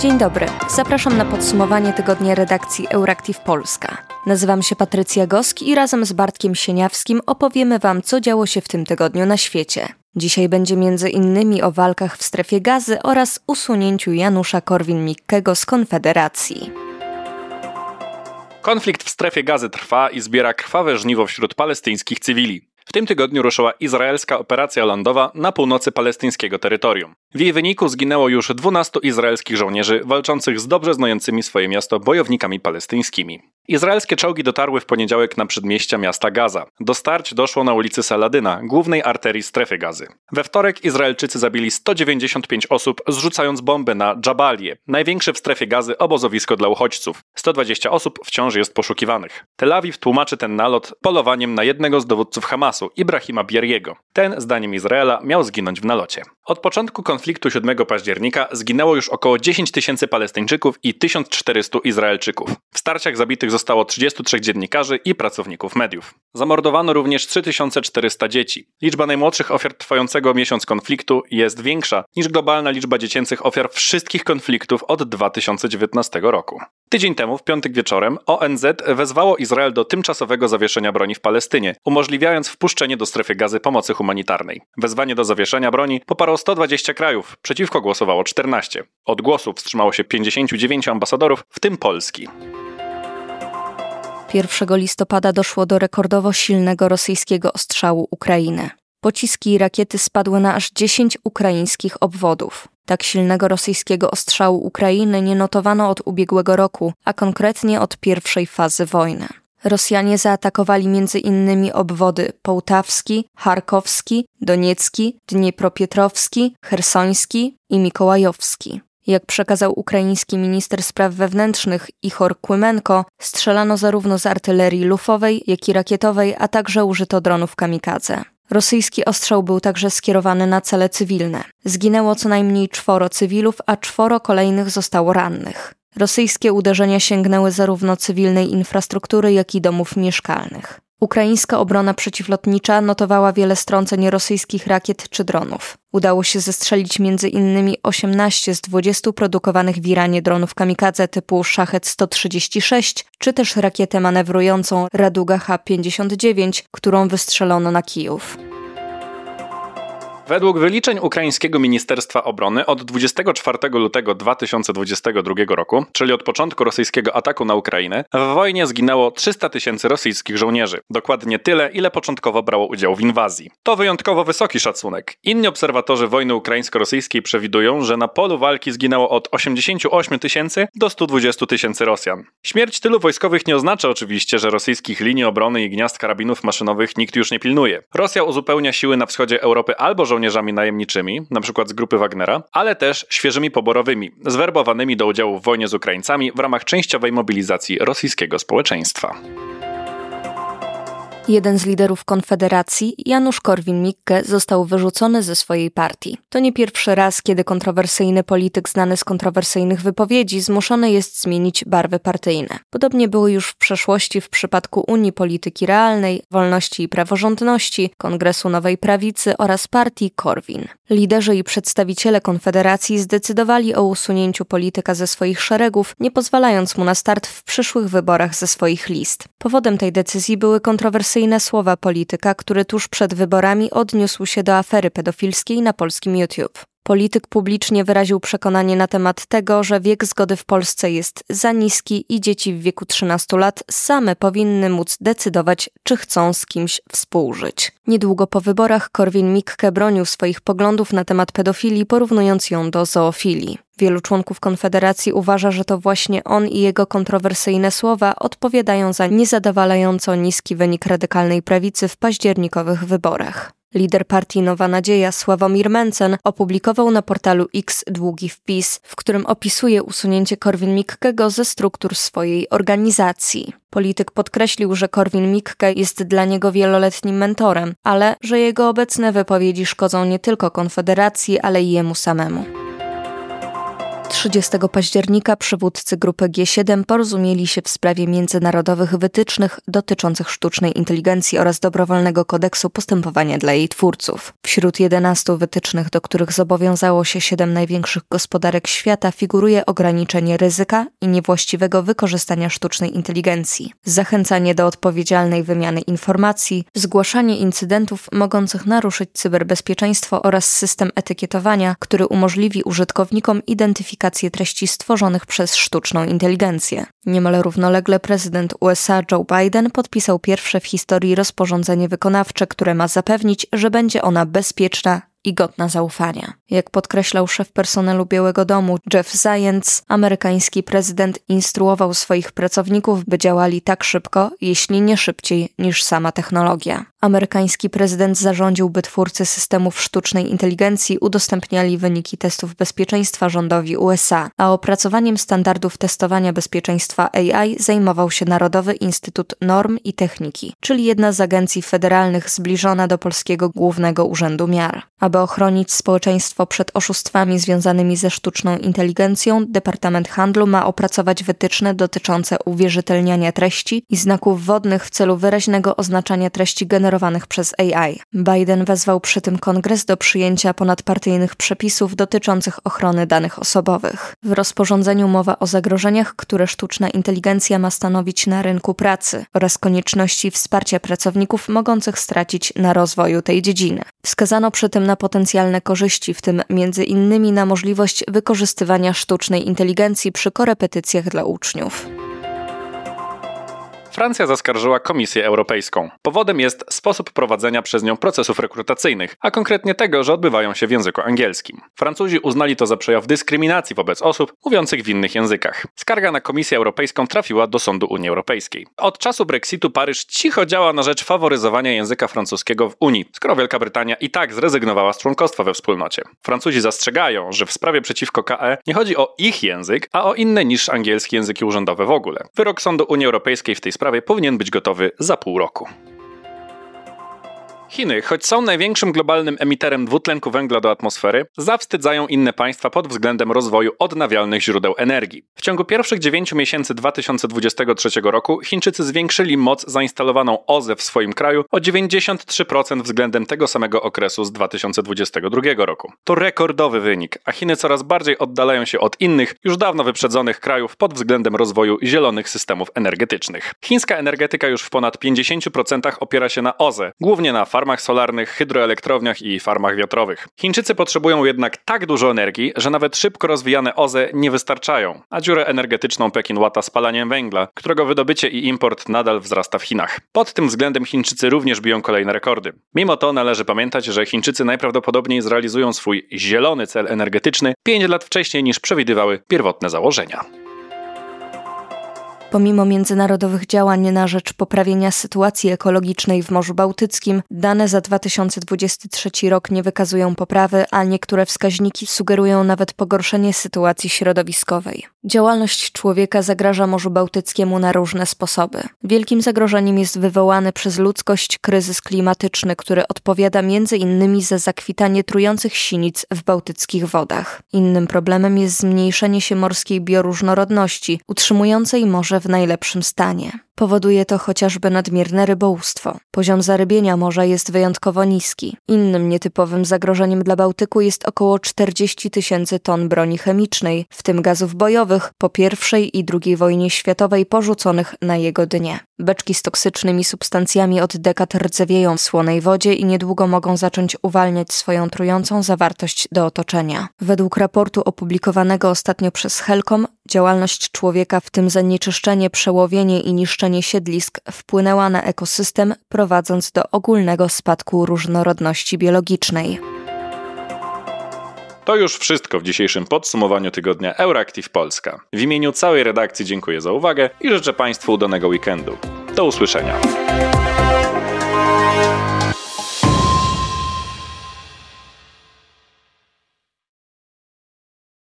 Dzień dobry. Zapraszam na podsumowanie tygodnia redakcji Euractiv Polska. Nazywam się Patrycja Goski i razem z Bartkiem Sieniawskim opowiemy Wam, co działo się w tym tygodniu na świecie. Dzisiaj będzie między innymi o walkach w strefie gazy oraz usunięciu Janusza Korwin-Mikkego z Konfederacji. Konflikt w strefie gazy trwa i zbiera krwawe żniwo wśród palestyńskich cywili. W tym tygodniu ruszyła izraelska operacja lądowa na północy palestyńskiego terytorium. W jej wyniku zginęło już 12 izraelskich żołnierzy walczących z dobrze znającymi swoje miasto bojownikami palestyńskimi. Izraelskie czołgi dotarły w poniedziałek na przedmieścia miasta Gaza. Do starć doszło na ulicy Saladyna, głównej arterii strefy gazy. We wtorek Izraelczycy zabili 195 osób, zrzucając bomby na Dżabalię, największe w strefie gazy obozowisko dla uchodźców. 120 osób wciąż jest poszukiwanych. Tel Awiw tłumaczy ten nalot polowaniem na jednego z dowódców Hamasu, Ibrahima Bieriego. Ten, zdaniem Izraela, miał zginąć w nalocie. Od początku konfliktu 7 października zginęło już około 10 tysięcy Palestyńczyków i 1400 Izraelczyków. W starciach zabitych zostało 33 dziennikarzy i pracowników mediów. Zamordowano również 3400 dzieci. Liczba najmłodszych ofiar trwającego miesiąc konfliktu jest większa niż globalna liczba dziecięcych ofiar wszystkich konfliktów od 2019 roku. Tydzień temu, w piątek wieczorem, ONZ wezwało Izrael do tymczasowego zawieszenia broni w Palestynie, umożliwiając wpuszczenie do strefy gazy pomocy humanitarnej. Wezwanie do zawieszenia broni poparło 120 krajów, przeciwko głosowało 14. Od głosu wstrzymało się 59 ambasadorów, w tym Polski. 1 listopada doszło do rekordowo silnego rosyjskiego ostrzału Ukrainy. Pociski i rakiety spadły na aż 10 ukraińskich obwodów. Tak silnego rosyjskiego ostrzału Ukrainy nie notowano od ubiegłego roku, a konkretnie od pierwszej fazy wojny. Rosjanie zaatakowali m.in. obwody Połtawski, Charkowski, Doniecki, Dniepropietrowski, Chersoński i Mikołajowski. Jak przekazał ukraiński minister spraw wewnętrznych Ichor Kłymenko, strzelano zarówno z artylerii lufowej, jak i rakietowej, a także użyto dronów kamikadze. Rosyjski ostrzał był także skierowany na cele cywilne. Zginęło co najmniej czworo cywilów, a czworo kolejnych zostało rannych. Rosyjskie uderzenia sięgnęły zarówno cywilnej infrastruktury, jak i domów mieszkalnych. Ukraińska obrona przeciwlotnicza notowała wiele strąceń rosyjskich rakiet czy dronów. Udało się zestrzelić innymi 18 z 20 produkowanych w Iranie dronów kamikadze typu Shahed 136, czy też rakietę manewrującą Raduga H-59, którą wystrzelono na Kijów. Według wyliczeń ukraińskiego Ministerstwa Obrony od 24 lutego 2022 roku, czyli od początku rosyjskiego ataku na Ukrainę, w wojnie zginęło 300 tysięcy rosyjskich żołnierzy. Dokładnie tyle, ile początkowo brało udział w inwazji. To wyjątkowo wysoki szacunek. Inni obserwatorzy wojny ukraińsko-rosyjskiej przewidują, że na polu walki zginęło od 88 tysięcy do 120 tysięcy Rosjan. Śmierć tylu wojskowych nie oznacza oczywiście, że rosyjskich linii obrony i gniazd karabinów maszynowych nikt już nie pilnuje. Rosja uzupełnia siły na wschodzie Europy albo żołnierzami, żołnierzami najemniczymi, np. z grupy Wagnera, ale też świeżymi poborowymi, zwerbowanymi do udziału w wojnie z Ukraińcami w ramach częściowej mobilizacji rosyjskiego społeczeństwa. Jeden z liderów Konfederacji, Janusz Korwin-Mikke, został wyrzucony ze swojej partii. To nie pierwszy raz, kiedy kontrowersyjny polityk znany z kontrowersyjnych wypowiedzi zmuszony jest zmienić barwy partyjne. Podobnie było już w przeszłości w przypadku Unii Polityki Realnej, Wolności i Praworządności, Kongresu Nowej Prawicy oraz partii Korwin. Liderzy i przedstawiciele Konfederacji zdecydowali o usunięciu polityka ze swoich szeregów, nie pozwalając mu na start w przyszłych wyborach ze swoich list. Powodem tej decyzji były kontrowersyjne kontrowersyjne słowa polityka, który tuż przed wyborami odniósł się do afery pedofilskiej na polskim YouTube. Polityk publicznie wyraził przekonanie na temat tego, że wiek zgody w Polsce jest za niski i dzieci w wieku 13 lat same powinny móc decydować, czy chcą z kimś współżyć. Niedługo po wyborach Korwin-Mikke bronił swoich poglądów na temat pedofilii, porównując ją do zoofilii. Wielu członków Konfederacji uważa, że to właśnie on i jego kontrowersyjne słowa odpowiadają za niezadowalająco niski wynik radykalnej prawicy w październikowych wyborach. Lider partii Nowa Nadzieja Sławomir Mencen opublikował na portalu X długi wpis, w którym opisuje usunięcie Korwin-Mikkego ze struktur swojej organizacji. Polityk podkreślił, że Korwin-Mikke jest dla niego wieloletnim mentorem, ale że jego obecne wypowiedzi szkodzą nie tylko Konfederacji, ale i jemu samemu. 30 października przywódcy grupy G7 porozumieli się w sprawie międzynarodowych wytycznych dotyczących sztucznej inteligencji oraz dobrowolnego kodeksu postępowania dla jej twórców. Wśród 11 wytycznych, do których zobowiązało się 7 największych gospodarek świata, figuruje ograniczenie ryzyka i niewłaściwego wykorzystania sztucznej inteligencji, zachęcanie do odpowiedzialnej wymiany informacji, zgłaszanie incydentów mogących naruszyć cyberbezpieczeństwo oraz system etykietowania, który umożliwi użytkownikom identyfikację treści stworzonych przez sztuczną inteligencję. Niemal równolegle prezydent USA Joe Biden podpisał pierwsze w historii rozporządzenie wykonawcze, które ma zapewnić, że będzie ona bezpieczna, i godna zaufania. Jak podkreślał szef personelu Białego Domu Jeff Zients, amerykański prezydent instruował swoich pracowników, by działali tak szybko, jeśli nie szybciej niż sama technologia. Amerykański prezydent zarządził, by twórcy systemów sztucznej inteligencji udostępniali wyniki testów bezpieczeństwa rządowi USA, a opracowaniem standardów testowania bezpieczeństwa AI zajmował się Narodowy Instytut Norm i Techniki, czyli jedna z agencji federalnych zbliżona do Polskiego Głównego Urzędu Miar. Aby ochronić społeczeństwo przed oszustwami związanymi ze sztuczną inteligencją, Departament Handlu ma opracować wytyczne dotyczące uwierzytelniania treści i znaków wodnych w celu wyraźnego oznaczania treści generowanych przez AI. Biden wezwał przy tym kongres do przyjęcia ponadpartyjnych przepisów dotyczących ochrony danych osobowych. W rozporządzeniu mowa o zagrożeniach, które sztuczna inteligencja ma stanowić na rynku pracy oraz konieczności wsparcia pracowników mogących stracić na rozwoju tej dziedziny. Wskazano przy tym na potencjalne korzyści, w tym między innymi na możliwość wykorzystywania sztucznej inteligencji przy korepetycjach dla uczniów. Francja zaskarżyła Komisję Europejską. Powodem jest sposób prowadzenia przez nią procesów rekrutacyjnych, a konkretnie tego, że odbywają się w języku angielskim. Francuzi uznali to za przejaw dyskryminacji wobec osób mówiących w innych językach. Skarga na Komisję Europejską trafiła do Sądu Unii Europejskiej. Od czasu Brexitu Paryż cicho działa na rzecz faworyzowania języka francuskiego w Unii, skoro Wielka Brytania i tak zrezygnowała z członkostwa we wspólnocie. Francuzi zastrzegają, że w sprawie przeciwko KE nie chodzi o ich język, a o inne niż angielski języki urzędowe w ogóle. Wyrok Sądu Unii Europejskiej w tej sprawie sprawie powinien być gotowy za pół roku. Chiny, choć są największym globalnym emiterem dwutlenku węgla do atmosfery, zawstydzają inne państwa pod względem rozwoju odnawialnych źródeł energii. W ciągu pierwszych 9 miesięcy 2023 roku Chińczycy zwiększyli moc zainstalowaną OZE w swoim kraju o 93% względem tego samego okresu z 2022 roku. To rekordowy wynik, a Chiny coraz bardziej oddalają się od innych, już dawno wyprzedzonych krajów pod względem rozwoju zielonych systemów energetycznych. Chińska energetyka już w ponad 50% opiera się na OZE, głównie na farmach solarnych, hydroelektrowniach i farmach wiatrowych. Chińczycy potrzebują jednak tak dużo energii, że nawet szybko rozwijane OZE nie wystarczają, a dziurę energetyczną Pekin łata spalaniem węgla, którego wydobycie i import nadal wzrasta w Chinach. Pod tym względem Chińczycy również biją kolejne rekordy. Mimo to należy pamiętać, że Chińczycy najprawdopodobniej zrealizują swój zielony cel energetyczny 5 lat wcześniej niż przewidywały pierwotne założenia. Pomimo międzynarodowych działań na rzecz poprawienia sytuacji ekologicznej w Morzu Bałtyckim, dane za 2023 rok nie wykazują poprawy, a niektóre wskaźniki sugerują nawet pogorszenie sytuacji środowiskowej. Działalność człowieka zagraża Morzu Bałtyckiemu na różne sposoby. Wielkim zagrożeniem jest wywołany przez ludzkość kryzys klimatyczny, który odpowiada między innymi za zakwitanie trujących sinic w bałtyckich wodach. Innym problemem jest zmniejszenie się morskiej bioróżnorodności, utrzymującej morze w najlepszym stanie. Powoduje to chociażby nadmierne rybołówstwo. Poziom zarybienia morza jest wyjątkowo niski. Innym nietypowym zagrożeniem dla Bałtyku jest około 40 tysięcy ton broni chemicznej, w tym gazów bojowych, po I i II wojnie światowej porzuconych na jego dnie. Beczki z toksycznymi substancjami od dekad rdzewieją w słonej wodzie i niedługo mogą zacząć uwalniać swoją trującą zawartość do otoczenia. Według raportu opublikowanego ostatnio przez Helcom, działalność człowieka, w tym zanieczyszczenie, przełowienie i niszczenie zniszczenie siedlisk wpłynęła na ekosystem, prowadząc do ogólnego spadku różnorodności biologicznej. To już wszystko w dzisiejszym podsumowaniu tygodnia Euractiv Polska. W imieniu całej redakcji dziękuję za uwagę i życzę Państwu udanego weekendu. Do usłyszenia.